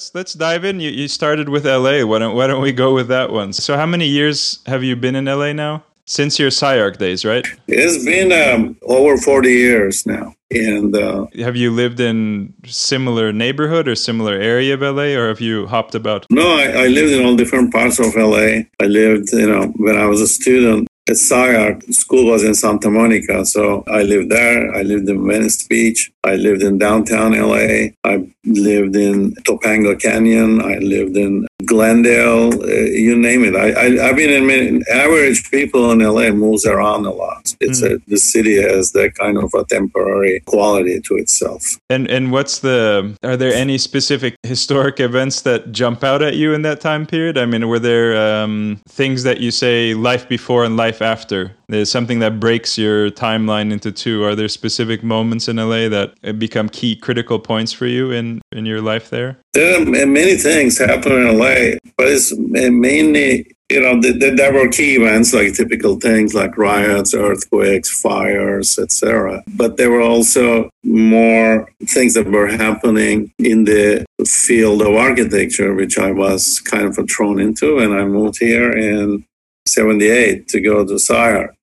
Let's let's dive in. You, you started with LA. Why don't why don't we go with that one? So, how many years have you been in LA now? Since your SCI-Arc days, right? It's been um, over forty years now. And uh, have you lived in similar neighborhood or similar area of LA, or have you hopped about? No, I, I lived in all different parts of LA. I lived, you know, when I was a student, at school was in Santa Monica, so I lived there. I lived in Venice Beach. I lived in downtown LA. I lived in Topanga Canyon. I lived in Glendale. Uh, you name it. I, I have been in many, average people in LA moves around a lot. It's mm. a, the city has that kind of a temporary quality to itself. And and what's the? Are there any specific historic events that jump out at you in that time period? I mean, were there um, things that you say life before and life after? There's something that breaks your timeline into two. Are there specific moments in LA that uh, become key critical points for you in, in your life there? There are many things happen in LA, but it's mainly you know, there were key events like typical things like riots, earthquakes, fires, etc. But there were also more things that were happening in the field of architecture, which I was kind of thrown into. And I moved here in 78 to go to SCI-Arc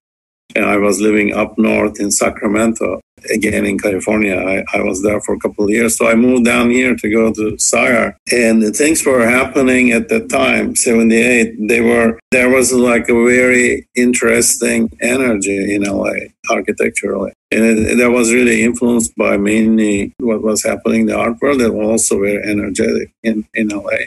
and I was living up north in Sacramento, again in California. I, I was there for a couple of years. So I moved down here to go to SCI-Arc. And things were happening at that time, 78. They were, there was like a very interesting energy in LA architecturally. And it, that was really influenced by mainly what was happening in the art world and also very energetic in, in LA.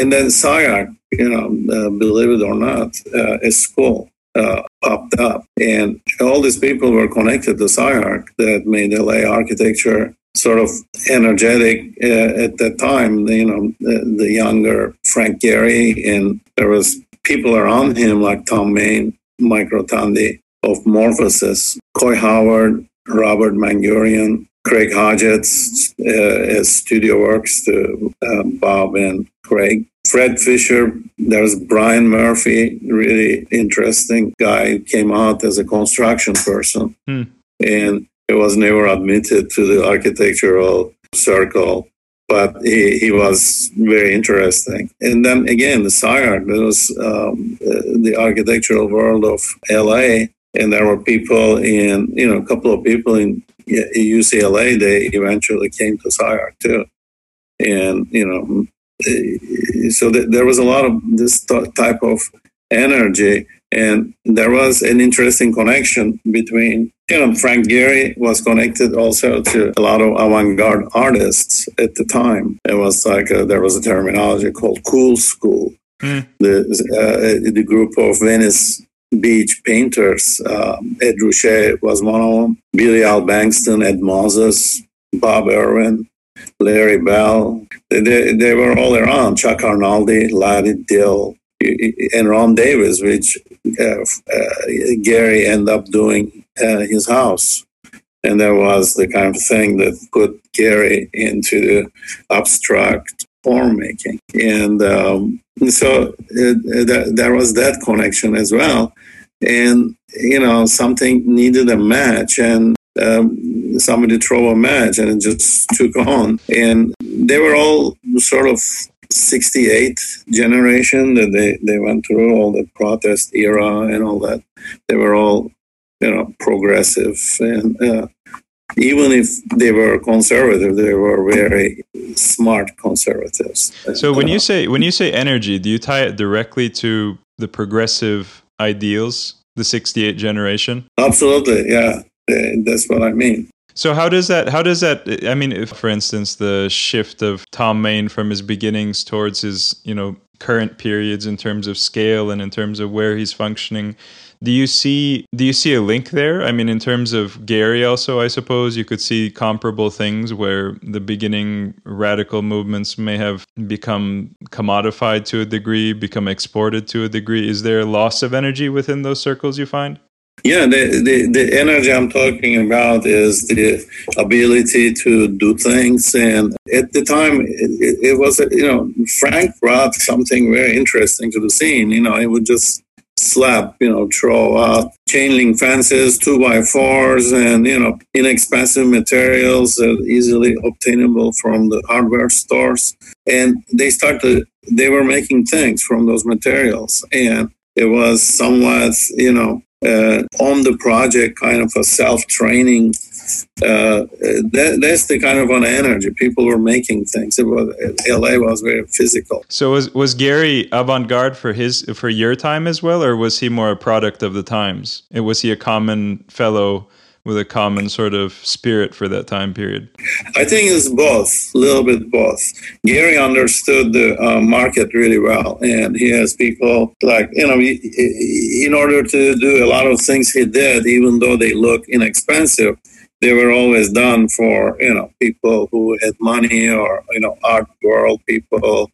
And then SCI-Arc, you know, uh, believe it or not, uh, is school uh, popped up. And all these people were connected to SCI-Arc that made LA architecture sort of energetic uh, at that time. You know, the, the, younger Frank Gehry, and there was people around him like Thom Mayne, Mike Rotondi of Morphosis, Coy Howard, Robert Mangurian, Craig Hodgetts uh, as Studio Works to uh, Bob and Craig. Fred Fisher, there's Brian Murphy, really interesting guy, came out as a construction person hmm. and he was never admitted to the architectural circle, but he, he was very interesting. And then again, the SCI-Arc, there was um, the architectural world of LA, and there were people in, you know, a couple of people in UCLA, they eventually came to SCI-Arc too. And, you know, so th- there was a lot of this th- type of energy and there was an interesting connection between you know frank gehry was connected also to a lot of avant-garde artists at the time it was like a, there was a terminology called cool school mm. the, uh, the group of venice beach painters um, ed ruscha was one of them billy al bengston ed moses bob irwin Larry Bell. They, they were all around. Chuck Arnoldi, Laddie Dill, and Ron Davis, which uh, uh, Gehry ended up doing uh, his house. And that was the kind of thing that put Gehry into the abstract form making. And um, so it, there was that connection as well. And, you know, something needed a match. And um, somebody throw a match and it just took on. And they were all sort of 68 generation that they, they went through all the protest era and all that. They were all, you know, progressive. And uh, even if they were conservative, they were very smart conservatives. So when you say when you say energy, do you tie it directly to the progressive ideals, the 68 generation? Absolutely, yeah that's what I mean. So how does that how does that I mean if for instance the shift of Thom Mayne from his beginnings towards his, you know, current periods in terms of scale and in terms of where he's functioning do you see do you see a link there? I mean in terms of Gehry, also i suppose you could see comparable things where the beginning radical movements may have become commodified to a degree become exported to a degree. Is there a loss of energy within those circles you find yeah, the, the, the energy I'm talking about is the ability to do things. And at the time, it, it was, you know, Frank brought something very interesting to the scene. You know, he would just slap, you know, throw out chain link fences, two by fours, and, you know, inexpensive materials that easily obtainable from the hardware stores. And they started, they were making things from those materials. And it was somewhat, you know, on the project kind of a self training uh, that, that's the kind of an energy people were making things. It was LA was very physical. So was was Gehry avant garde for his for your time as well, or was he more a product of the times? Was he a common fellow? With a common sort of spirit for that time period? I think it's both, a little bit both. Gehry understood the uh, market really well, and he has people like, you know, in order to do a lot of things he did, even though they look inexpensive, they were always done for you know people who had money or you know art world people,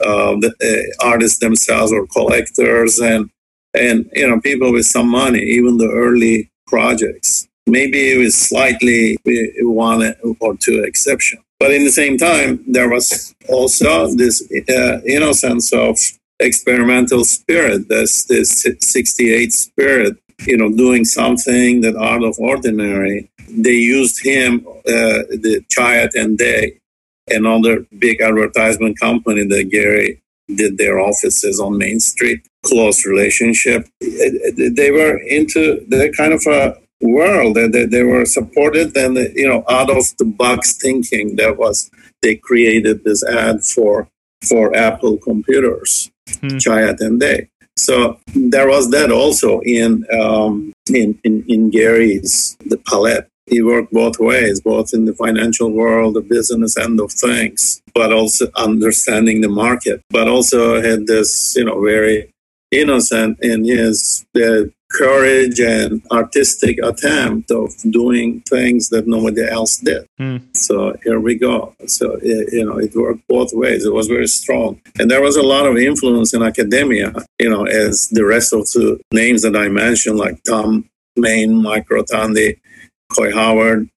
uh, the uh, artists themselves or collectors and and you know people with some money. Even the early projects, maybe it was slightly one or two exception, but in the same time there was also this uh, innocence of experimental spirit. That's this 68 spirit you know, doing something that out of ordinary. They used him, uh, the Chiat and Day, another big advertisement company that Gehry did their offices on Main Street, close relationship. They were into that kind of a world that they were supported and, you know, out of the box thinking that was, they created this ad for, for Apple computers. Chiat and Day. So there was that also in um, in, in, in Gehry's the palette. He worked both ways, both in the financial world, the business end of things, but also understanding the market. But also had this, you know, very innocent in his the courage and artistic attempt of doing things that nobody else did. Mm. So here we go. So, you know, it worked both ways. It was very strong. And there was a lot of influence in academia, you know, as the rest of the names that I mentioned, like Thom Mayne, Mike Rotondi, Coy Howard,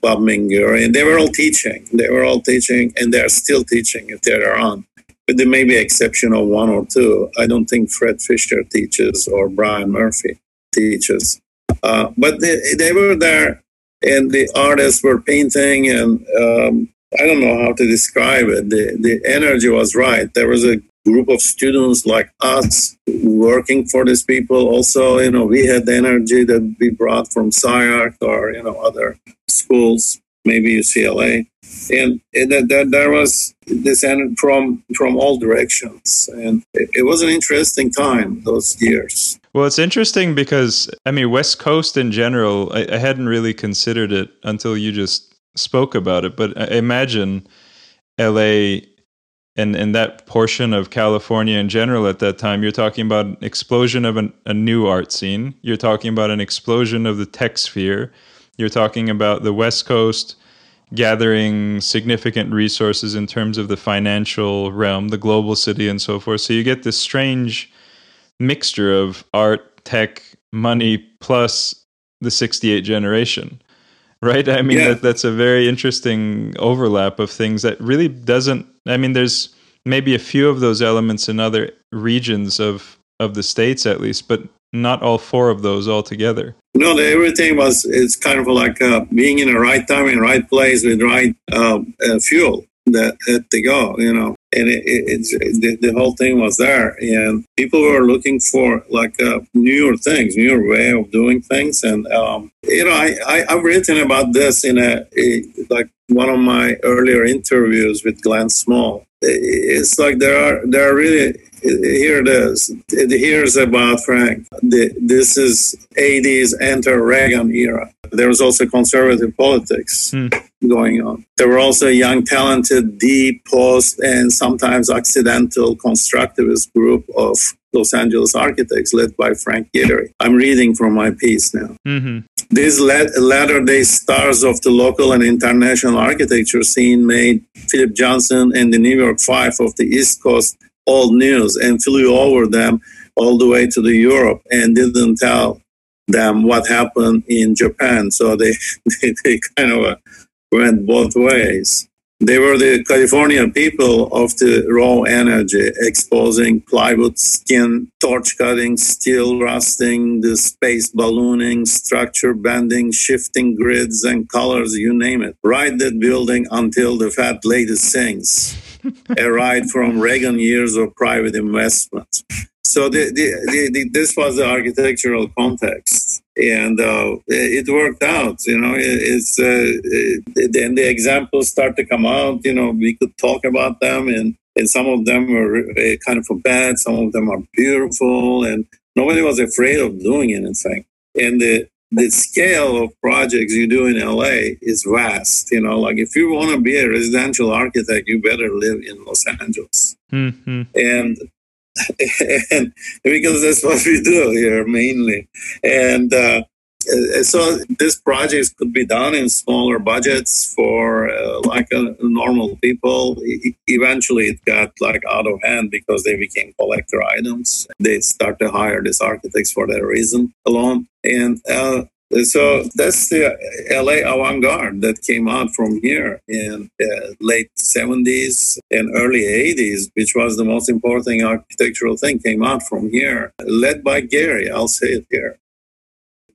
Bob Menger, and they were all teaching. They were all teaching, and they're still teaching if they're around. There may be exception of one or two. I don't think Fred Fisher teaches or Brian Murphy teaches. Uh, but they, they were there, and the artists were painting, and um, I don't know how to describe it. The, the energy was right. There was a group of students like us working for these people. Also, you know, we had the energy that we brought from SCI-Arc or, you know, other schools, maybe UCLA and that, there was this from from all directions. And it, it, was an interesting time those years. Well it's interesting because i mean west coast in general I, I hadn't really considered it until you just spoke about it. But I imagine la and and that portion of california in general at that time. You're talking about an explosion of an, a new art scene. You're talking about an explosion of the tech sphere. You're talking about the west coast gathering significant resources in terms of the financial realm, the global city, and so forth. So you get this strange mixture of art, tech, money, plus the 68 generation. Right? I mean, yeah. that, that's a very interesting overlap of things that really doesn't. I mean, there's maybe a few of those elements in other regions of, of the states, at least, but not all four of those altogether. No, everything was it's kind of like uh, being in the right time in the right place with right uh, uh, fuel that had to go, you know. And it, it, it's the, the, whole thing was there, and people were looking for like uh, newer things, newer way of doing things. And um, you know, I, I have written about this in a, a like one of my earlier interviews with Glen Small. It's like there are there are really here it is. Here's about Frank. This is 80s enter Reagan era. There was also conservative politics hmm. going on. There were also young, talented, deep, post, and sometimes accidental constructivist group of Los Angeles architects led by Frank Gehry. I'm reading from my piece now. Mm-hmm. These latter day stars of the local and international architecture scene made Philip Johnson and the New York Five of the East Coast old news and flew over them all the way to the Europe and didn't tell them what happened in Japan. So they, they, they kind of went both ways. They were the California people of the raw energy, exposing plywood skin, torch cutting, steel rusting, the space ballooning, structure bending, shifting grids and colors, you name it. Ride that building until the fat lady sings. A ride from Reagan years of private investment. So the, the, the, this was the architectural context, and uh, it worked out. You know, it's uh, then the examples start to come out. You know, we could talk about them, and and some of them were uh, kind of bad, some of them are beautiful, and nobody was afraid of doing it. In fact, and the the scale of projects you do in LA is vast. You know, like if you want to be a residential architect, you better live in Los Angeles. Mm-hmm. And and because that's what we do here mainly. And uh, so this projects could be done in smaller budgets for uh, like a, normal people. eventually, it got like out of hand because they became collector items. They start to hire these architects for that reason alone. And uh, so that's the LA avant garde that came out from here in late 70s and early 80s, which was the most important architectural thing, came out from here, led by Gehry. I'll say it here.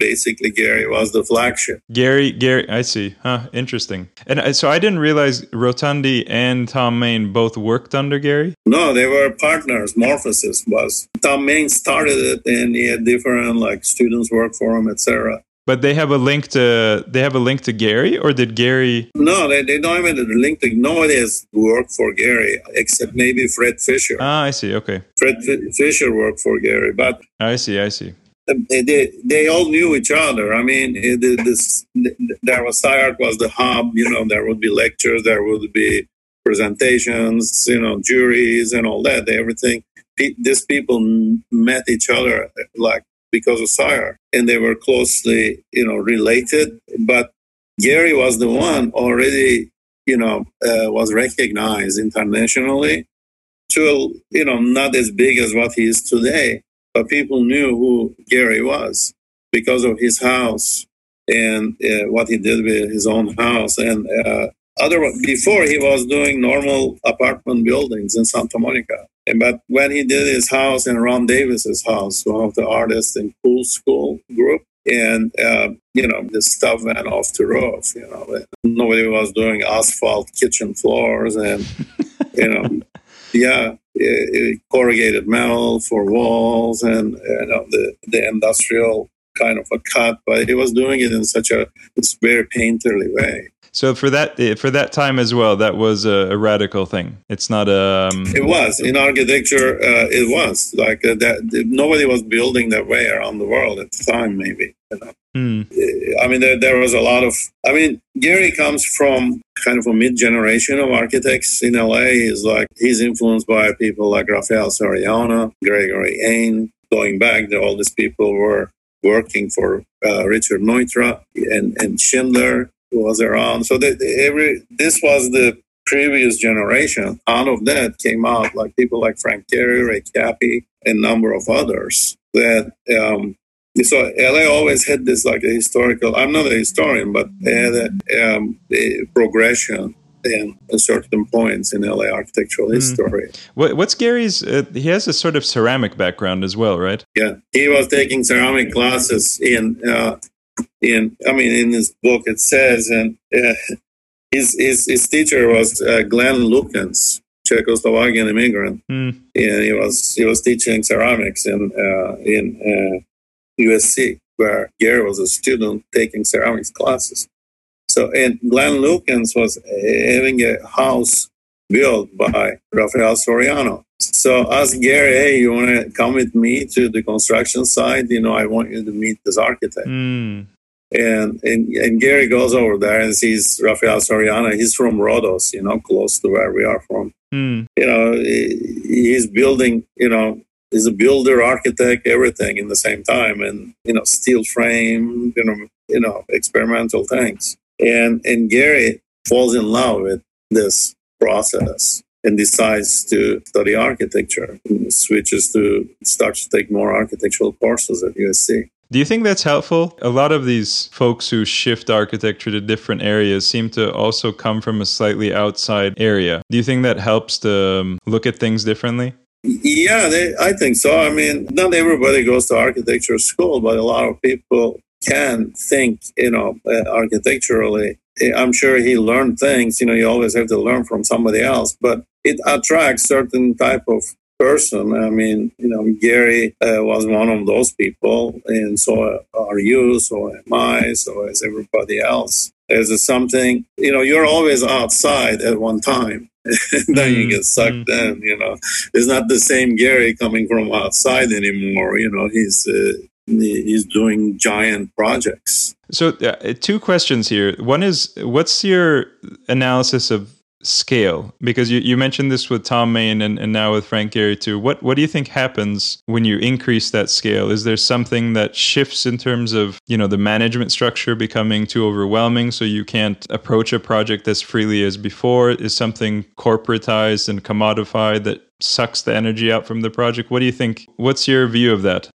Basically, Gehry was the flagship. Gehry, Gehry, I see. Huh, interesting. And uh, so I didn't realize Rotondi and Thom Mayne both worked under Gehry. No, they were partners. Morphosis was. Thom Mayne started it, and he had different like students work for him, etc. But they have a link to they have a link to Gehry, or did Gehry? No, they, they don't even have a link to. Nobody has worked for Gehry except maybe Fred Fisher. Ah, I see. Okay. Fred F- Fisher worked for Gehry, but I see. I see. They, they all knew each other. I mean, this there was SCI-Arc was the hub. You know, there would be lectures, there would be presentations, you know, juries and all that. Everything. These people met each other like because of SCI-Arc, and they were closely, you know, related. But Gehry was the one already, you know, uh, was recognized internationally to, you know, not as big as what he is today, but people knew who Gehry was because of his house and uh, what he did with his own house and uh, other before he was doing normal apartment buildings in Santa Monica but when he did his house in Ron Davis's house, one of the artists in Cool School group, and uh, you know the stuff went off the roof. You know, nobody was doing asphalt kitchen floors, and you know, yeah, corrugated metal for walls, and you know the the industrial kind of a cut, but he was doing it in such a very painterly way. So for that eh, for that time as well, that was a, a radical thing. It's not a. Um... It was in architecture. Uh, it was like uh, that. Nobody was building that way around the world at the time. Maybe. You know? Hmm. I mean, there, there was a lot of. I mean, Gehry comes from kind of a mid generation of architects in LA. Is like he's influenced by people like Raphael Soriano, Gregory Ain. Going back, all these people were working for uh, Richard Neutra and, and Schindler who was around. So every this was the previous generation. Out of that came out like people like Frank Gehry, Ray and a number of others. That um, so LA always had this like a historical. I'm not a historian, but they had a, um, a progression in certain points in LA architectural mm. history. What's Gehry's? Uh, he has a sort of ceramic background as well, right? Yeah, he was taking ceramic classes in uh, in I mean in his book it says and uh, his, his his teacher was uh, Glenn Lukens, Czechoslovakian immigrant, mm. and he was he was teaching ceramics in uh, in USC where Gehry was a student taking ceramics classes. So and Glenn Lukens was having a house built by Raphael Soriano. So ask Gehry, hey, you want to come with me to the construction site? You know, I want you to meet this architect. Mm. And, and and Gehry goes over there and sees Raphael Soriano. He's from Rhodos, you know, close to where we are from. Mm. You know, he's building. You know, he's a builder, architect, everything in the same time, and you know, steel frame. You know, you know, experimental things. And and Gehry falls in love with this process and decides to study architecture, switches to starts to take more architectural courses at USC. Do you think that's helpful? A lot of these folks who shift architecture to different areas seem to also come from a slightly outside area. Do you think that helps to um, look at things differently? Yeah, they, I think so. I mean, not everybody goes to architecture school, but a lot of people can think, you know, uh, architecturally. I'm sure he learned things. You know, you always have to learn from somebody else, but it attracts certain type of person. I mean, you know, Gehry uh, was one of those people, and so are you, so am I, so is everybody else. There's something, you know, you're always outside at one time. then you get sucked mm-hmm. in, you know. It's not the same Gehry coming from outside anymore, you know. He's uh, he's doing giant projects. So, uh, two questions here. One is, what's your analysis of scale? Because you, you mentioned this with thom Mayne and, and now with Frank Gehry too. What what do you think happens when you increase that scale? Is there something that shifts in terms of, you know, the management structure becoming too overwhelming so you can't approach a project as freely as before? Is something corporatized and commodified that sucks the energy out from the project? What do you think? What's your view of that?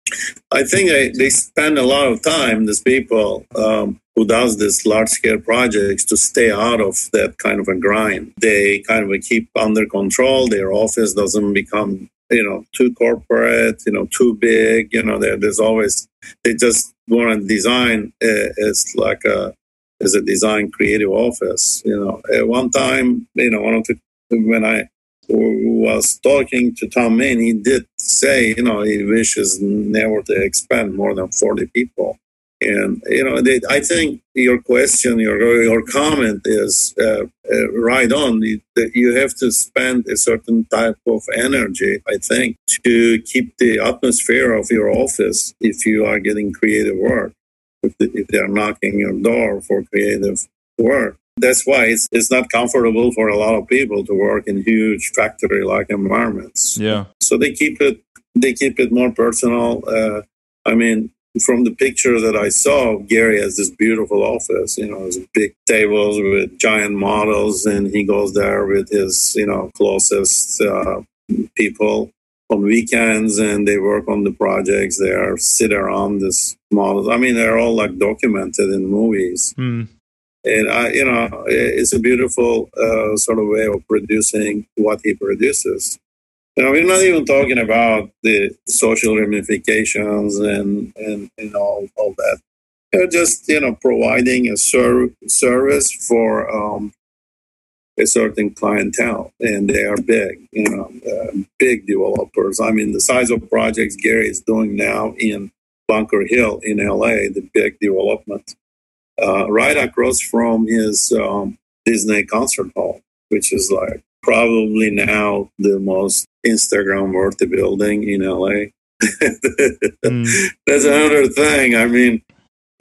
I think they, they spend a lot of time, these people um, who does this large scale projects to stay out of that kind of a grind. They kind of keep under control. Their office doesn't become, you know, too corporate, you know, too big. You know, there's always, they just want to design uh, as like a, as a design creative office. You know, at one time, you know, one of the, when I was talking to Thom Mayne, he did say, you know, he wishes never to expand more than 40 people. And, you know, they, I think your question, your, your comment is uh, uh, right on. You, you have to spend a certain type of energy, I think, to keep the atmosphere of your office if you are getting creative work, if, if they're knocking your door for creative work that's why it's, it's not comfortable for a lot of people to work in huge factory like environments. Yeah. So they keep it they keep it more personal uh, i mean from the picture that i saw gehry has this beautiful office you know his big tables with giant models and he goes there with his you know closest uh, people on weekends and they work on the projects they are sit around this models i mean they're all like documented in movies. Mm and I, you know, it's a beautiful uh, sort of way of producing what he produces. Know, we're not even talking about the social ramifications and and, and all, all that. They're just you know providing a ser- service for um, a certain clientele, and they are big, you know, uh, big developers. I mean, the size of projects Gehry is doing now in Bunker Hill in LA, the big development uh, right across from his um, Disney concert hall, which is like probably now the most Instagram worthy building in LA. mm. That's another thing. I mean,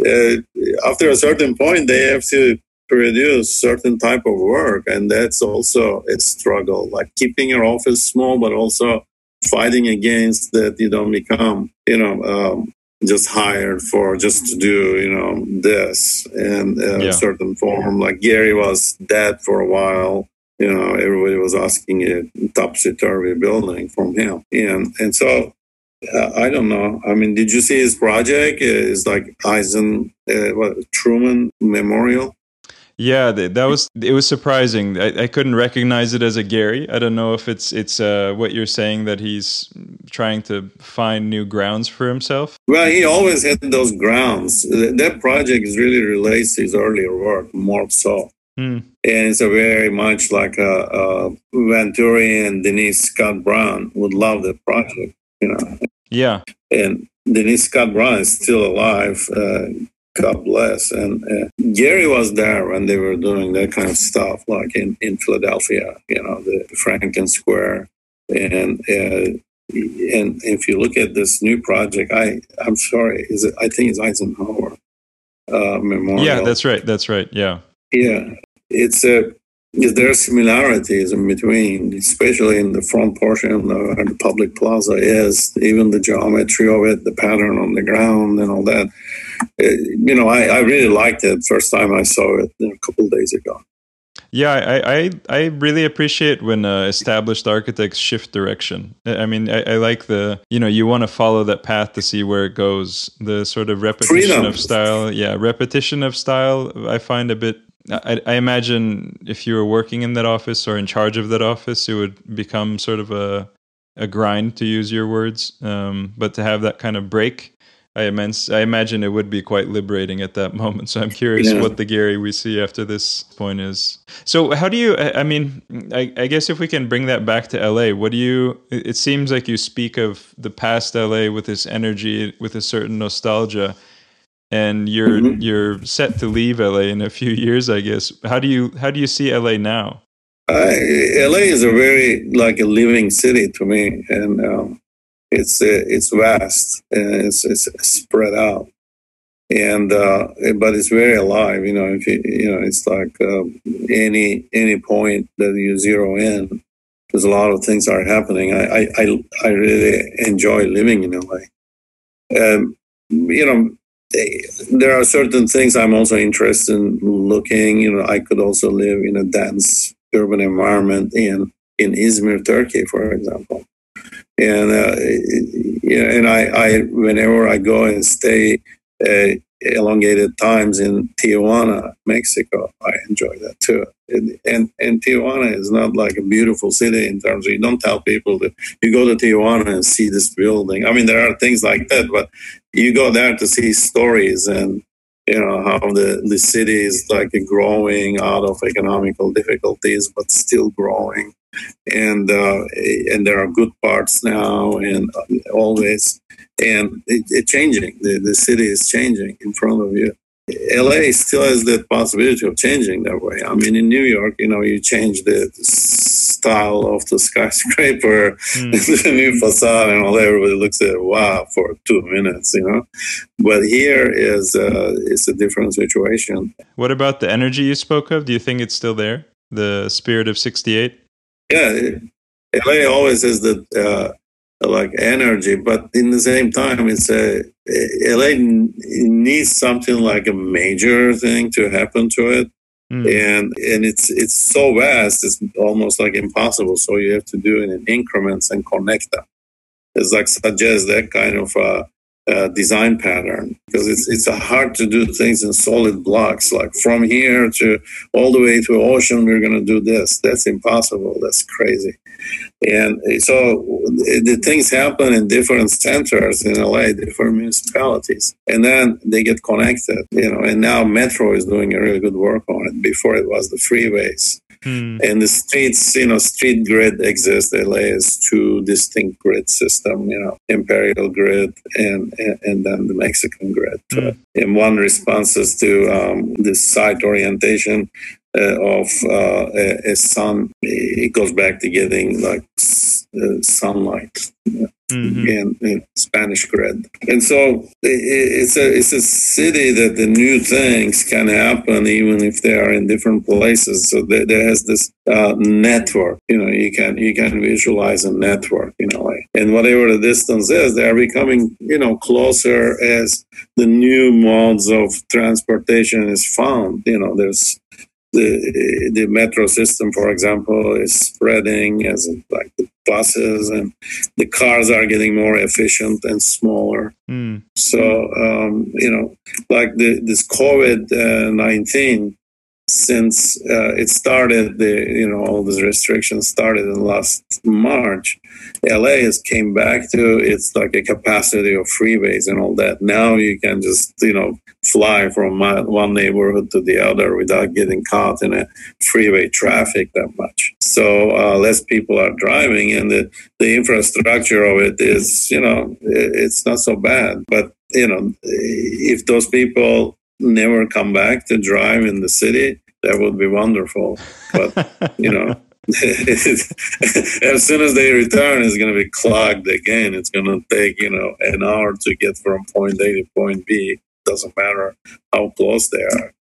uh, after a certain point, they have to produce certain type of work, and that's also a struggle. Like keeping your office small, but also fighting against that you don't become, you know, um, just hired for just to do you know this in a yeah. certain form. Like gehry was dead for a while. You know everybody was asking a topsy-turvy building from him. And and so uh, i don't know. I mean did you see his project? It's like eisen uh, what, truman memorial yeah, that was it was surprising. I, I couldn't recognize it as a Gehry. I don't know if it's it's uh, what you're saying that he's trying to find new grounds for himself. Well, he always had those grounds. That project is really relates to his earlier work more so. Hmm. And it's a very much like a, a Venturi and Denise Scott Brown would love that project, you know. Yeah. And Denise Scott Brown is still alive. Uh, God bless. And uh, Gehry was there when they were doing that kind of stuff, like in, in Philadelphia, you know, the Franklin Square. And uh, and if you look at this new project, I I'm sorry, is it? I think it's Eisenhower uh, Memorial. Yeah, that's right. That's right. Yeah. Yeah, it's a there are similarities in between, especially in the front portion of the, the, public plaza, is even the geometry of it, the pattern on the ground, and all that. You know, I, I, really liked it first time I saw it a couple days ago. Yeah, I, I, I really appreciate when uh, established architects shift direction. I mean, I, I, like the you know you want to follow that path to see where it goes. The sort of repetition Freedom. of style, yeah, repetition of style. I find a bit. I, I imagine if you were working in that office or in charge of that office, it would become sort of a a grind to use your words. Um, but to have that kind of break I immense. I imagine it would be quite liberating at that moment. So I'm curious yeah. what the Gehry we see after this point is. So how do you? I mean, I, I, guess if we can bring that back to LA, what do you? It seems like you speak of the past LA with this energy, with a certain nostalgia, and you're mm-hmm. you're set to leave LA in a few years. I guess. How do you how do you see LA now? Uh, LA is a very like a living city to me, and. Um, it's uh, it's vast and it's, it's spread out. And uh, but it's very alive you know if you, you know it's like uh, any any point that you zero in there's a lot of things are happening. I i i really enjoy living in la um, you know there are certain things i'm also interested in looking you know i could also live in a dense urban environment in in izmir turkey for example and uh, you know, and I, I whenever I go and stay uh, elongated times in Tijuana, Mexico, I enjoy that too. And, and, and Tijuana is not like a beautiful city in terms of you don't tell people that you go to Tijuana and see this building. I mean, there are things like that, but you go there to see stories and you know how the, the city is like growing out of economical difficulties but still growing and uh, and there are good parts now and always and it's it changing the, the city is changing in front of you LA still has that possibility of changing that way. I mean, in New York, you know, you change the style of the skyscraper, mm. the new facade, and all. Everybody looks at it, wow for two minutes, you know. But here is uh, it's a different situation. What about the energy you spoke of? Do you think it's still there? The spirit of '68? Yeah, LA always has the uh, like energy, but in the same time, it's a LA needs something like a major thing to happen to it, mm. and and it's it's so vast, it's almost like impossible. So you have to do it in increments and connect them. It's like suggest that kind of uh, uh, design pattern because it's it's hard to do things in solid blocks. Like from here to all the way to ocean we're going to do this. That's impossible. That's crazy. And so the things happen in different centers in LA, different municipalities, and then they get connected, you know. And now Metro is doing a really good work on it. Before it was the freeways, Hmm. And the streets, you know, street grid exists. LA has two distinct grid system, you know, imperial grid and and, and then the Mexican grid. Hmm. and one responses to um, this site orientation uh, of uh, a, a, sun. It goes back to getting like sunlight mm-hmm. in, in, Spanish grid. And so it's a it's a city that the new things can happen even if they are in different places. So there, there has this uh, network. You know, you can you can visualize a network in a way. And whatever the distance is, they are becoming you know closer as the new modes of transportation is found. You know, there's the the metro system, for example, is spreading as like the buses and the cars are getting more efficient and smaller. Mm. So um, you know, like the, this COVID nineteen, since uh, it started, the you know all these restrictions started in last March. LA has came back to its like a capacity of freeways and all that. Now you can just you know fly from one neighborhood to the other without getting caught in a freeway traffic that much. So uh, less people are driving, and the the infrastructure of it is you know it's not so bad. But you know if those people never come back to drive in the city, that would be wonderful. But you know. as soon as they return, it's going to be clogged again. It's going to take you know an hour to get from point A to point B. Doesn't matter how close they are.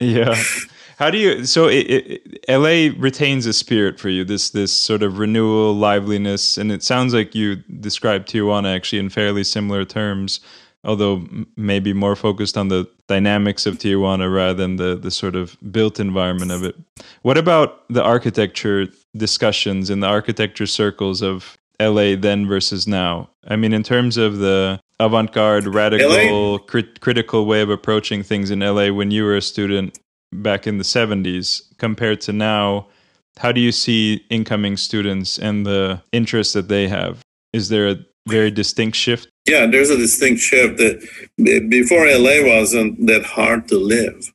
yeah. How do you? So, it, it, LA retains a spirit for you. This this sort of renewal, liveliness, and it sounds like you described Tijuana actually in fairly similar terms. Although maybe more focused on the dynamics of Tijuana rather than the the sort of built environment of it. What about the architecture discussions in the architecture circles of LA then versus now? I mean, in terms of the avant-garde, radical, crit- critical way of approaching things in LA when you were a student back in the 70s compared to now, how do you see incoming students and the interest that they have? Is there a very distinct shift? Yeah, there's a distinct shift that before LA wasn't that hard to live.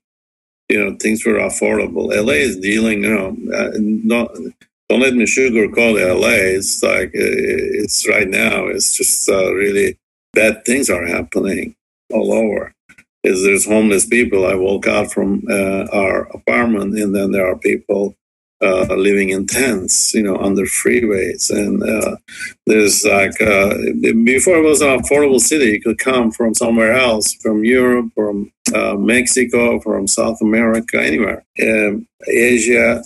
You know, things were affordable. LA is dealing, you know, uh, not, don't let me sugarcoat LA. It's like, uh, it's right now, it's just uh, really bad things are happening all over. Is there's homeless people. I walk out from uh, our apartment, and then there are people uh, living in tents, you know, under freeways. And uh, there's like, uh, before it was an affordable city, you could come from somewhere else, from Europe, from uh, Mexico, from South America, anywhere, um, Asia,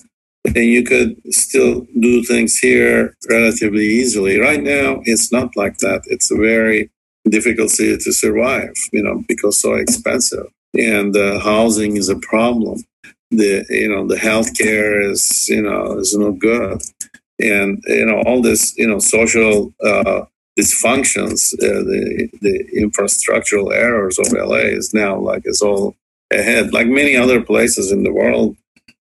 and you could still do things here relatively easily. Right now, it's not like that. It's a very difficult city to survive, you know, because so expensive. And uh, housing is a problem the you know the healthcare is you know is no good, and you know all this you know social uh, dysfunctions, uh, the the infrastructural errors of LA is now like it's all ahead, like many other places in the world.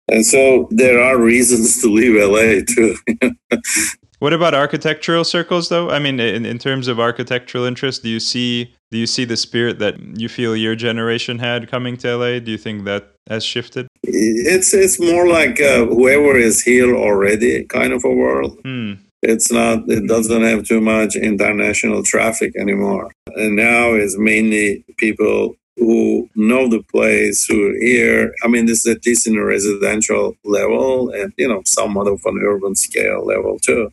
And so there are reasons to leave LA too. What about architectural circles, though? I mean, in, in terms of architectural interest, do you see do you see the spirit that you feel your generation had coming to LA? Do you think that has shifted? It's it's more like uh, whoever is here already kind of a world. Hmm. It's not. It doesn't have too much international traffic anymore, and now it's mainly people who know the place, who are here. I mean, this is at least in a residential level, and you know, somewhat of an urban scale level too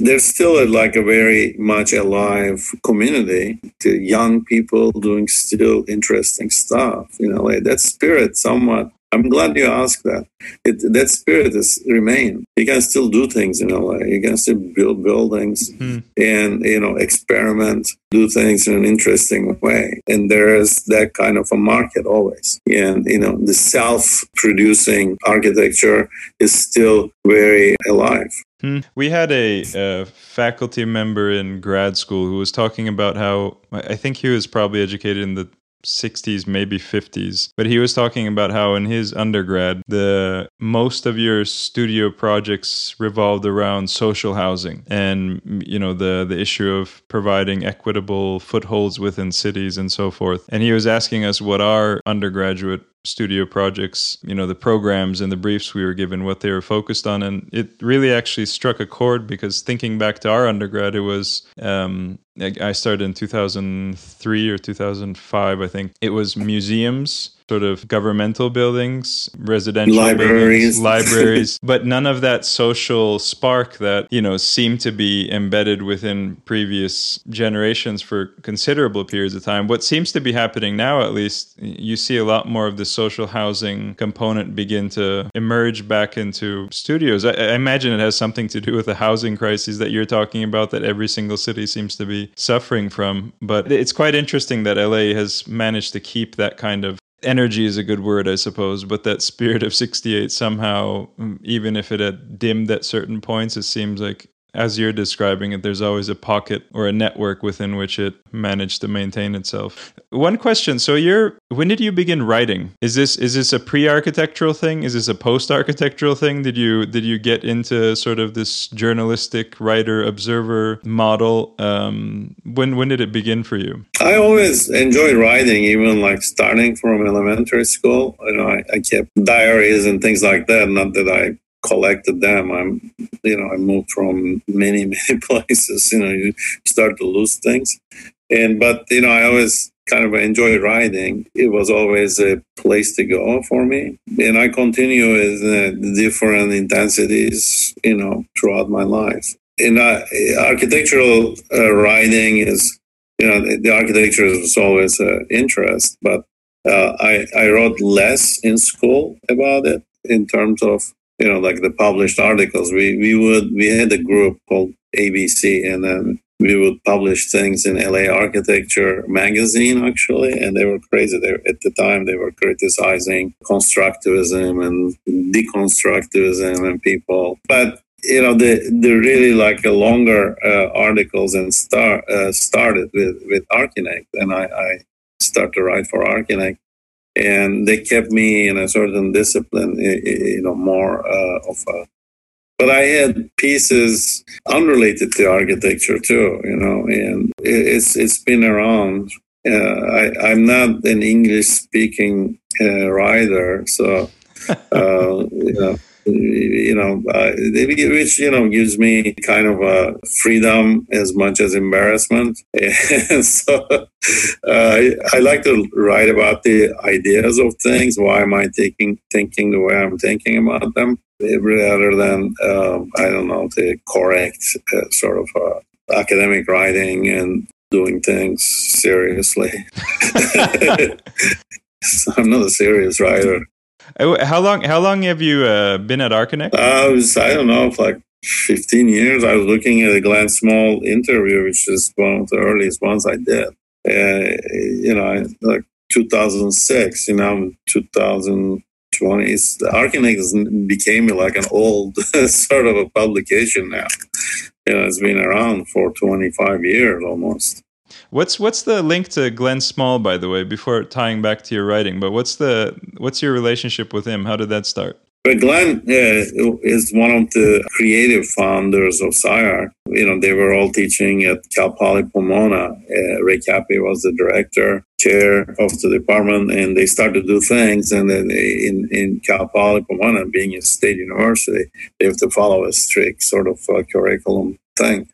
there's still a, like a very much alive community to young people doing still interesting stuff you know like that spirit somewhat i'm glad you asked that. It, that spirit has remained you can still do things in la you can still build buildings mm. and you know experiment do things in an interesting way. And there is that kind of a market always. And you know the self-producing architecture is still very alive. Hmm. We had a, a, faculty member in grad school who was talking about how I think he was probably educated in the 60s maybe 50s but he was talking about how in his undergrad the most of your studio projects revolved around social housing and you know the the issue of providing equitable footholds within cities and so forth. And he was asking us what our undergraduate studio projects, you know, the programs and the briefs we were given, what they were focused on. And it really actually struck a chord because thinking back to our undergrad, it was, um, I started in 2003 or 2005, I think. It was museums sort of governmental buildings, residential libraries, buildings, libraries, but none of that social spark that, you know, seemed to be embedded within previous generations for considerable periods of time. What seems to be happening now, at least, you see a lot more of the social housing component begin to emerge back into studios. I, I imagine it has something to do with the housing crises that you're talking about that every single city seems to be suffering from. But it's quite interesting that LA has managed to keep that kind of energy is a good word, I suppose, but that spirit of 68 somehow, even if it had dimmed at certain points, it seems like as you're describing it, there's always a pocket or a network within which it managed to maintain itself. One question: So, you're when did you begin writing? Is this is this a pre-architectural thing? Is this a post-architectural thing? Did you did you get into sort of this journalistic writer observer model? Um, when when did it begin for you? I always enjoyed writing, even like starting from elementary school. You know, I, I kept diaries and things like that. Not that I collected them. I'm, you know, I moved from many, many places. You know, you start to lose things. And, but, you know, I always kind of enjoy writing. It was always a place to go for me. And I continue with uh, different intensities, you know, throughout my life. And uh, architectural uh, writing is, you know, the, the architecture is always an interest, but uh, I, I wrote less in school about it in terms of you know, like the published articles. We we would we had a group called ABC, and then we would publish things in LA Architecture magazine, actually, and they were crazy. They, at the time, they were criticizing constructivism and deconstructivism and people. But you know, the the really like a longer uh, articles and start uh, started with with Archinect, and I, I started to write for Archinect, and they kept me in a certain discipline, you know, more uh, of a but I had pieces unrelated to architecture too, you know, and it's it's been around. Uh, I, I'm not an English speaking uh, writer, so uh, you know, you know, uh, which you know gives me kind of a freedom as much as embarrassment. So uh, I, like to write about the ideas of things. Why am I thinking thinking the way I'm thinking about them, rather than um, I don't know the correct uh, sort of uh, academic writing and doing things seriously. I'm not a serious writer. Uh, how long? How long have you uh, been at Archinect? I was, I don't know, like 15 years. I was looking at a Glen Small interview, which is one of the earliest ones I did. Uh, you know, like 2006. You know, 2020. Archinect became like an old sort of a publication now. You know, it's been around for 25 years almost. What's what's the link to Glen Small, by the way? Before tying back to your writing, but what's the what's your relationship with him? How did that start? But Glen uh, is one of the creative founders of SCI-Arc. You know, they were all teaching at Cal Poly Pomona. Uh, Ray Kappe was the director, chair of the department, and they started to do things. And then in, in Cal Poly Pomona, being a state university, they have to follow a strict sort of uh, curriculum thing.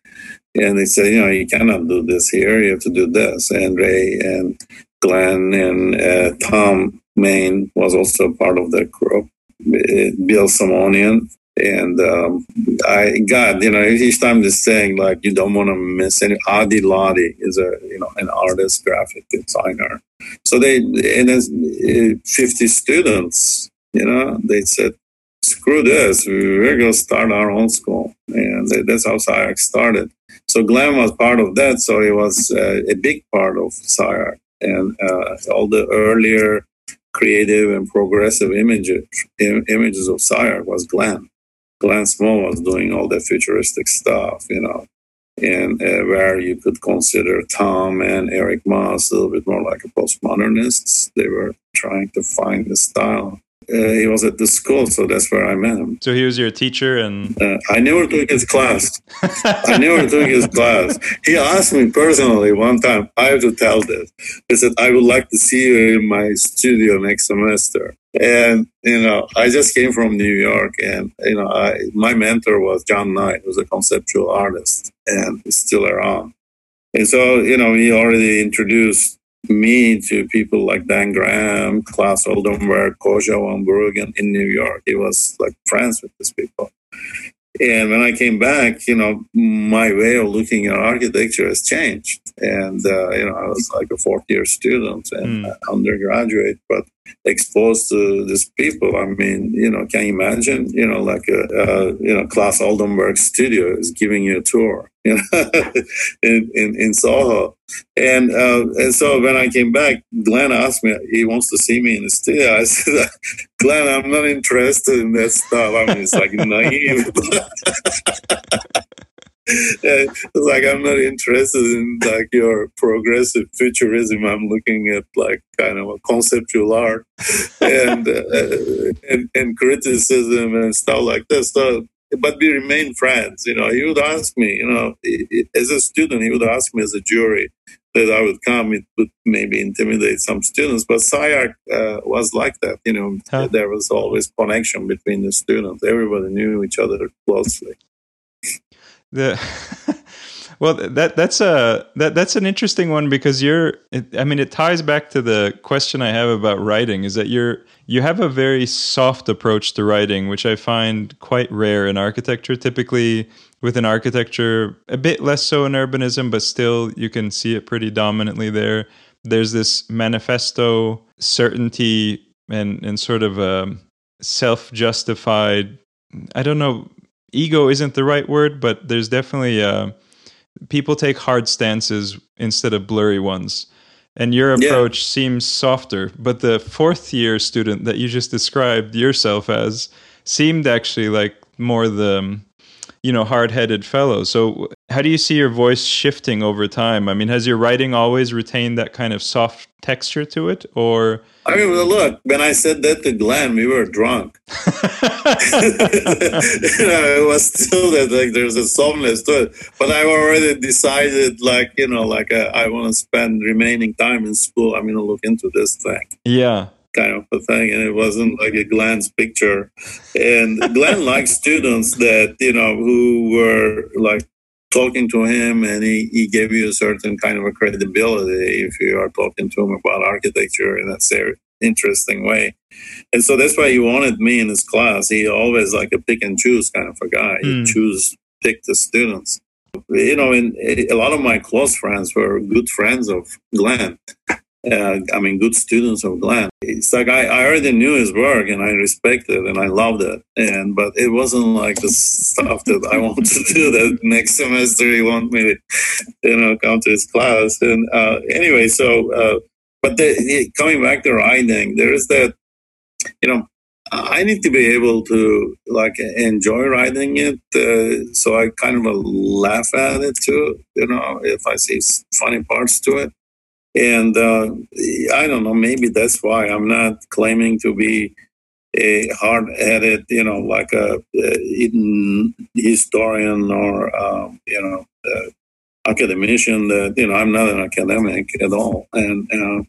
And they said, you know, you cannot do this here. You have to do this. And Ray and Glen and uh, Thom Mayne was also part of the group. Uh, Bill Simonian. And um, I, God, you know, each time this saying like you don't want to miss any. Ahde Lahti is a you know an artist, graphic designer. So they and as uh, fifty students, you know, they said, "Screw this, we're going to start our own school," and that's how SCI-Arc started. So Glen was part of that. So he was uh, a big part of SCI-Arc and uh, all the earlier creative and progressive images images of SCI-Arc was Glen. Glen Small was doing all the futuristic stuff, you know, and uh, where you could consider Thom and Eric Moss a little bit more like a postmodernists. They were trying to find the style uh, he was at the school, so that's where I met him. So he was your teacher, and uh, I never took his class. I never took his class. He asked me personally one time. I have to tell this. He said, "I would like to see you in my studio next semester." And you know, I just came from New York, and you know, I, my mentor was John Knight, who's a conceptual artist, and he's still around. And so, you know, he already introduced me to people like Dan Graham, Claes Oldenburg, Coosje van Bruggen in New York. He was like friends with these people. And when I came back, you know, my way of looking at architecture has changed. And, uh, you know, I was like a fourth year student and mm. undergraduate, but exposed to these people. I mean, you know, can you imagine, you know, like a, a you know, Claes Oldenburg studio is giving you a tour, you know, in, in, in Soho. And, uh, and so when I came back, Glen asked me, he wants to see me in the studio. I said, Glen, I'm not interested in that stuff. I mean, it's like naive. Like I'm not interested in like your progressive futurism. I'm looking at like kind of a conceptual art and uh, and, and criticism and stuff like this. So, but we remain friends. You know, he would ask me. You know, as a student, he would ask me as a jury that I would come. It would maybe intimidate some students, but SCI-Arc uh, was like that. You know, huh. there was always connection between the students. Everybody knew each other closely. The well, that that's a that that's an interesting one because you're. It, I mean, it ties back to the question I have about writing. Is that you're you have a very soft approach to writing, which I find quite rare in architecture. Typically, within architecture, a bit less so in urbanism, but still you can see it pretty dominantly there. There's this manifesto certainty and and sort of a self justified. I don't know ego isn't the right word, but there's definitely a, people take hard stances instead of blurry ones. And your approach yeah. seems softer. But the fourth year student that you just described yourself as seemed actually like more the um, you know hard-headed fellow so how do you see your voice shifting over time? I mean has your writing always retained that kind of soft texture to it or? I mean well, look when i said that to glen we were drunk. You know, it was still that like there's a softness to it. But i've already decided like you know like uh, i want to spend remaining time in school i'm going to look into this thing. Yeah kind of a thing, and it wasn't like a Glen's picture. And Glen liked students that you know who were like talking to him, and he, he gave you a certain kind of a credibility if you are talking to him about architecture in a very interesting way. And so that's why he wanted me in his class. He always like a pick and choose kind of a guy. Mm. He hmm. choose pick the students you know, and a lot of my close friends were good friends of Glen uh, I mean, good students of Glen. It's like I, I already knew his work and I respected and I loved it. And but it wasn't like the stuff that I wanted to do. That next semester he want me to, you know, come to his class. And uh, anyway, so uh, but the, coming back to writing, there is that, you know. I need to be able to like enjoy writing it, uh, so I kind of laugh at it too. You know, if I see funny parts to it, and uh, I don't know, maybe that's why I'm not claiming to be a hard-headed, you know, like a, a historian or um, you know, uh, academician. That you know, I'm not an academic at all, and uh,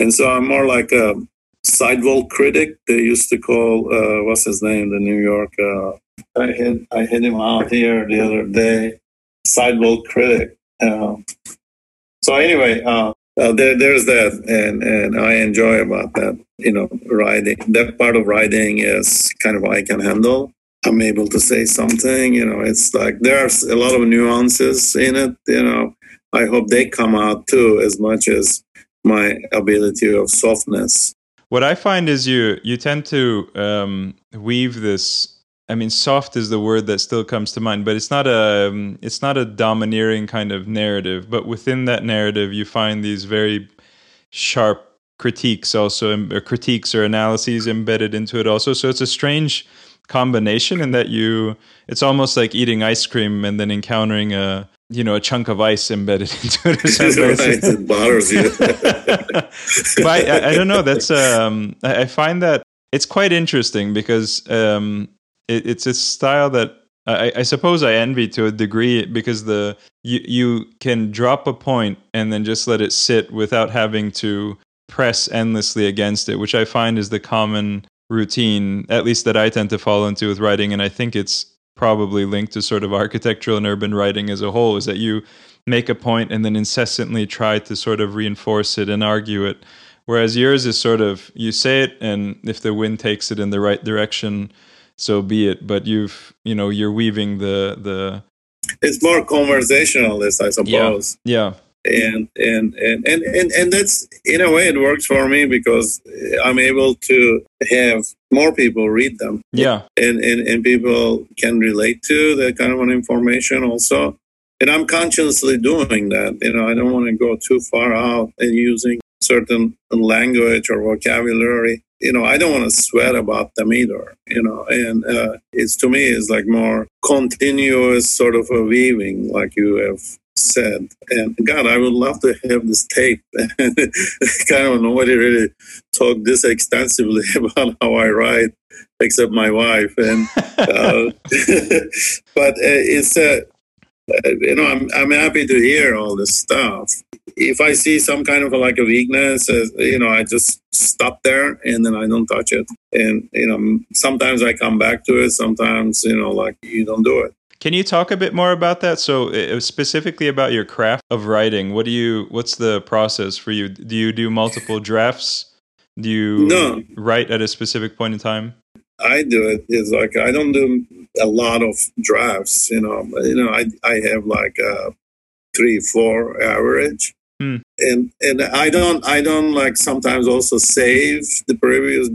and so I'm more like a sidewalk critic. They used to call uh, what's his name, the New York. Uh, I hit I hit him out here the other day. Sidewalk critic. Uh, so anyway, uh, uh, there, there's that, and and I enjoy about that. You know, riding that part of riding is kind of I can handle. I'm able to say something. You know, it's like there's a lot of nuances in it. You know, I hope they come out too, as much as my ability of softness. What I find is you you tend to um, weave this I mean, soft is the word that still comes to mind, but it's not a um, it's not a domineering kind of narrative. But within that narrative, you find these very sharp critiques, also or critiques or analyses embedded into it. Also, so it's a strange combination in that you it's almost like eating ice cream and then encountering a you know a chunk of ice embedded into it. right, it bothers you. but I, I, don't know. That's um, I find that it's quite interesting because um, it, it's a style that I, I, suppose I envy to a degree because the you you can drop a point and then just let it sit without having to press endlessly against it, which I find is the common routine, at least that I tend to fall into with writing, and I think it's probably linked to sort of architectural and urban writing as a whole, is that you make a point and then incessantly try to sort of reinforce it and argue it. Whereas yours is sort of you say it, and if the wind takes it in the right direction, so be it. But you've you know you're weaving the the. It's more conversationalist, I suppose. Yeah. yeah. And, and and and and and that's in a way it works for me because I'm able to have more people read them. Yeah. And and, and people can relate to that kind of an information also. And I'm consciously doing that. You know, I don't want to go too far out and using certain language or vocabulary you know, I don't want to sweat about them either, you know, and uh, it's to me is like more continuous sort of a weaving, like you have said. And God, I would love to have this tape. kind of nobody really talked this extensively about how I write, except my wife. And uh, but uh, it's a, uh, you know, I'm I'm happy to hear all this stuff if I see some kind of a, like a weakness, uh, you know, I just stop there and then I don't touch it. And you know, sometimes I come back to it. Sometimes you know, like you don't do it. Can you talk a bit more about that? So uh, specifically about your craft of writing, what do you? What's the process for you? Do you do multiple drafts? Do you no. write at a specific point in time? I do it is like I don't do a lot of drafts. You know, you know, I I have like a three, four average. Mm. And and I don't I don't like sometimes also save the previous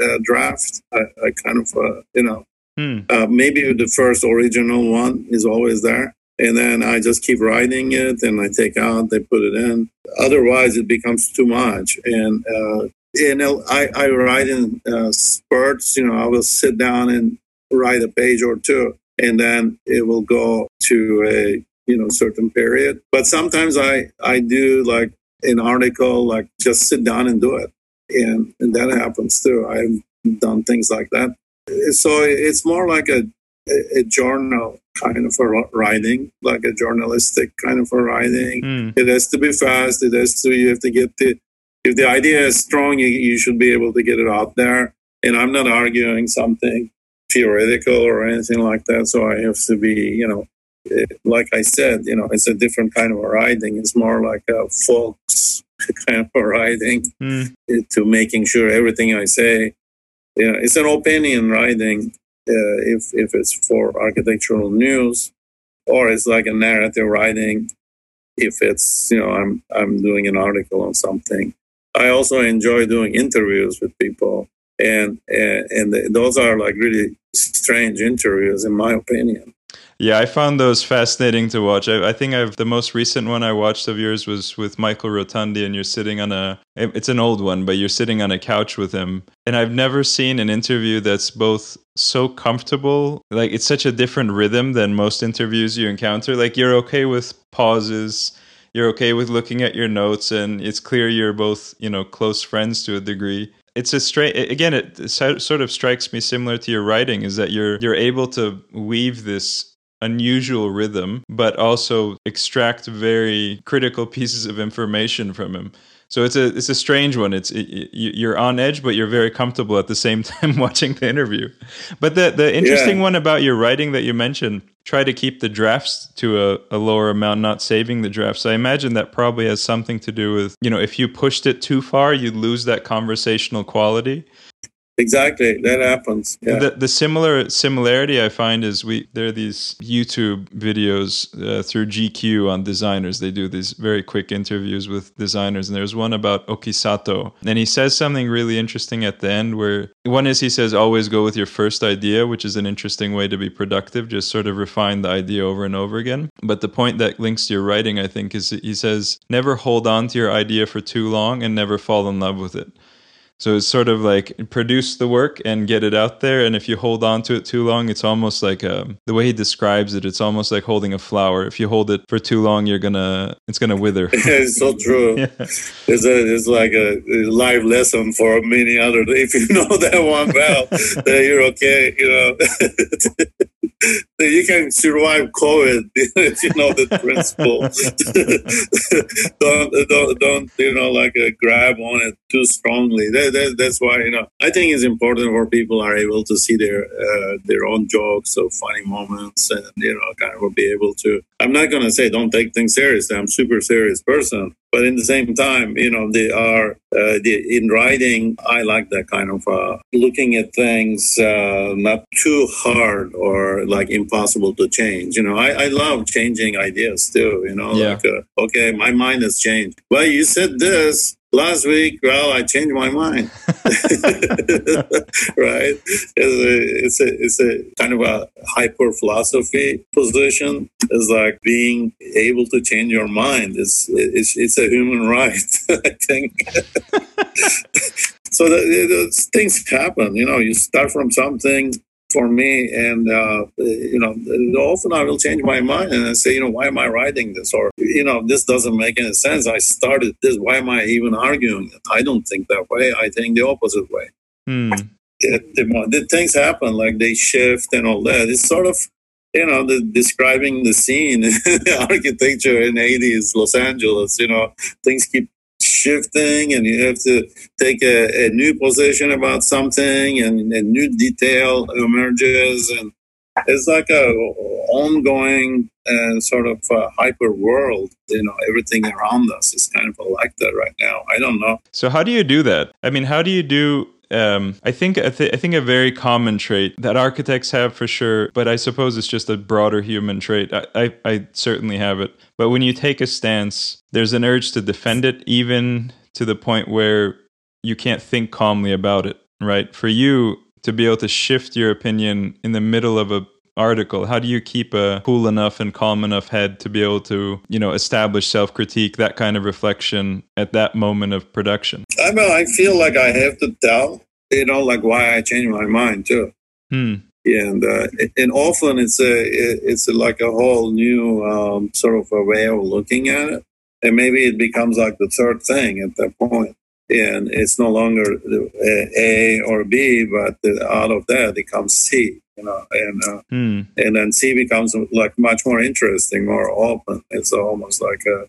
uh, draft. I, I, kind of uh, you know mm. uh, maybe the first original one is always there. and then I just keep writing it, and I take out, they put it in. Otherwise, it becomes too much, and uh, and I, I write in uh, spurts. You know, I will sit down and write a page or two, and then it will go to a you know certain period. But sometimes I I do like an article, like just sit down and do it, and and that happens too. I've done things like that. So it's more like a a, journal kind of a writing, like a journalistic kind of a writing. Mm. It has to be fast. It has to. You have to get the. If the idea is strong, you, you should be able to get it out there. And I'm not arguing something theoretical or anything like that. So I have to be, you know, eh, like I said, you know, it's a different kind of a writing. It's more like a folks kind of a writing mm. to making sure everything I say, you know, it's an opinion writing uh, if if it's for architectural news, or it's like a narrative writing. If it's you know I'm I'm doing an article on something. I also enjoy doing interviews with people, and and, and those are like really strange interviews, in my opinion. Yeah, I found those fascinating to watch. I, I, think I've the most recent one I watched of yours was with Michael Rotondi, and you're sitting on a. It's an old one, but you're sitting on a couch with him, and I've never seen an interview that's both so comfortable, like it's such a different rhythm than most interviews you encounter. Like you're okay with pauses, you're okay with looking at your notes, and it's clear you're both, you know, close friends to a degree it's a straight again it sort of strikes me similar to your writing is that you're you're able to weave this unusual rhythm, but also extract very critical pieces of information from him. So it's a it's a strange one. It's it, you're on edge, but you're very comfortable at the same time watching the interview. But the the interesting yeah. one about your writing that you mentioned, try to keep the drafts to a, a lower amount, not saving the drafts. I imagine that probably has something to do with you know if you pushed it too far, you'd lose that conversational quality. Exactly, that happens. Yeah. The, the similar similarity I find is we there are these YouTube videos uh, through GQ on designers. They do these very quick interviews with designers, and there's one about Oki Sato, and he says something really interesting at the end. Where one is he says always go with your first idea, which is an interesting way to be productive. Just sort of refine the idea over and over again. But the point that links to your writing, I think, is he says never hold on to your idea for too long and never fall in love with it. So it's sort of like produce the work and get it out there. And if you hold on to it too long, it's almost like a, um, the way he describes it. It's almost like holding a flower. If you hold it for too long, you're gonna it's gonna wither. it's so true. yeah. It's a, it's like a, live lesson for many others. If you know that one well, then you're okay. You know. You can survive COVID if you know the principle. don't, don't, don't, you know, like uh, grab on it too strongly. That, that, that's why, you know, I think it's important for people are able to see their uh, their own jokes or funny moments and, you know, kind of be able to. I'm not going to say don't take things seriously. I'm super serious person. But in the same time, you know, they are uh, the, in writing. I like that kind of uh, looking at things uh, not too hard or like impossible to change. You know, I, I love changing ideas too. You know, yeah. like uh, okay, my mind has changed. Well, you said this last week, well, I changed my mind. right? It's a, it's a, it's a kind of a hyper philosophy position. It's like being able to change your mind. It's, it's, it's a human right, I think. so the, things happen, you know, you start from something for me. And, uh, you know, often I will change my mind and I say, you know, why am I writing this? Or, you know, this doesn't make any sense. I started this. Why am I even arguing it? I don't think that way. I think the opposite way. Hmm. The, the, the things happen, like they shift and all that. It's sort of, you know, the, describing the scene, architecture in 80s Los Angeles, you know, things keep shifting and you have to take a, a new position about something and a new detail emerges and it's like a ongoing uh, sort of uh, hyper world you know everything around us is kind of like that right now. I don't know. So how do you do that? I mean how do you do um, I think I, th- I, think a very common trait that architects have for sure, but I suppose it's just a broader human trait. I, I, I certainly have it. But when you take a stance, there's an urge to defend it, even to the point where you can't think calmly about it. Right? For you to be able to shift your opinion in the middle of a article. How do you keep a cool enough and calm enough head to be able to you know establish self-critique that kind of reflection at that moment of production? I mean i feel like i have to tell you know like why i changed my mind too. Hmm. and uh, and often it's a it's a, like a whole new um, sort of a way of looking at it. And maybe it becomes like the third thing at that point. And it's no longer A or B, but out of that it comes C, you know, and uh, hmm. and then C becomes like much more interesting, more open. It's almost like a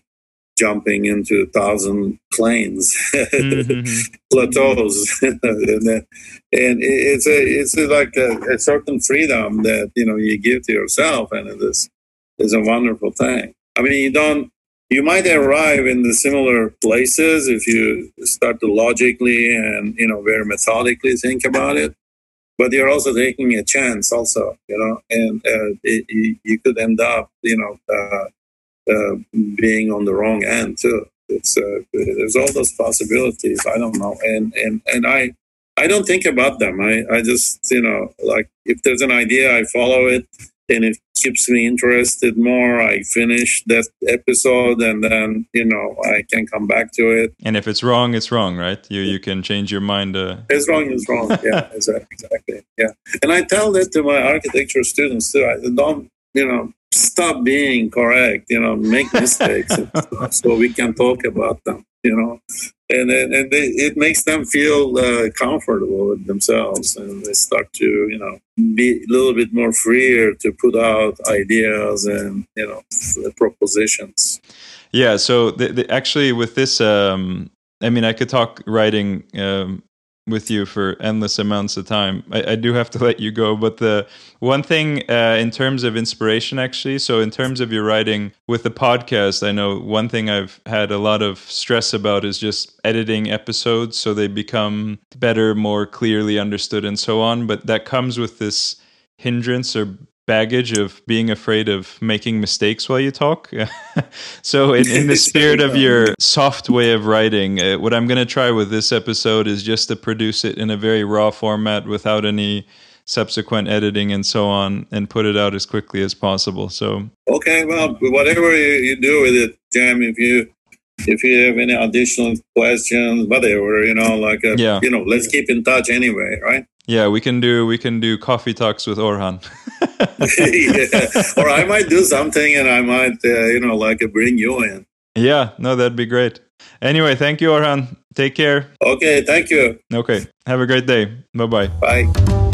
jumping into a thousand planes, mm-hmm. plateaus, and, then, and it's a it's a, like a, a, certain freedom that you know you give to yourself, and it is is a wonderful thing. I mean, you don't you might arrive in the similar places if you start to logically and you know very methodically think about it but you're also taking a chance also you know and uh, it, you, could end up you know uh, uh, being on the wrong end too. It's uh, there's all those possibilities i don't know and and and i i don't think about them. I i just you know like if there's an idea i follow it and it keeps me interested more. I finish that episode and then, you know, I can come back to it. And if it's wrong, it's wrong, right? You you can change your mind. Uh... It's wrong, it's wrong. yeah, exactly. Yeah. And I tell that to my architecture students too. I don't, you know, stop being correct, you know, make mistakes so we can talk about them, you know and and, and they, it makes them feel uh, comfortable with themselves, and they start to you know be a little bit more freer to put out ideas and you know propositions. Yeah. So the, the, actually, with this, um, I mean, I could talk writing um, with you for endless amounts of time. I, I, do have to let you go, but the one thing uh, in terms of inspiration, actually, so in terms of your writing with the podcast, I know one thing I've had a lot of stress about is just editing episodes so they become better, more clearly understood, and so on. But that comes with this hindrance or baggage of being afraid of making mistakes while you talk. so, in, in, the spirit of your soft way of writing, uh, what I'm going to try with this episode is just to produce it in a very raw format without any subsequent editing and so on and put it out as quickly as possible. So, okay, well, whatever you, you do with it, Cem, if you if you have any additional questions, whatever, you know, like, a, uh, yeah. you know, let's keep in touch anyway, right? Yeah, we can do we can do coffee talks with Orhan. yeah. Or I might do something, and I might, uh, you know, like bring you in. Yeah, no, that'd be great. Anyway, thank you, Orhan. Take care. Okay, thank you. Okay, have a great day. Bye-bye. Bye.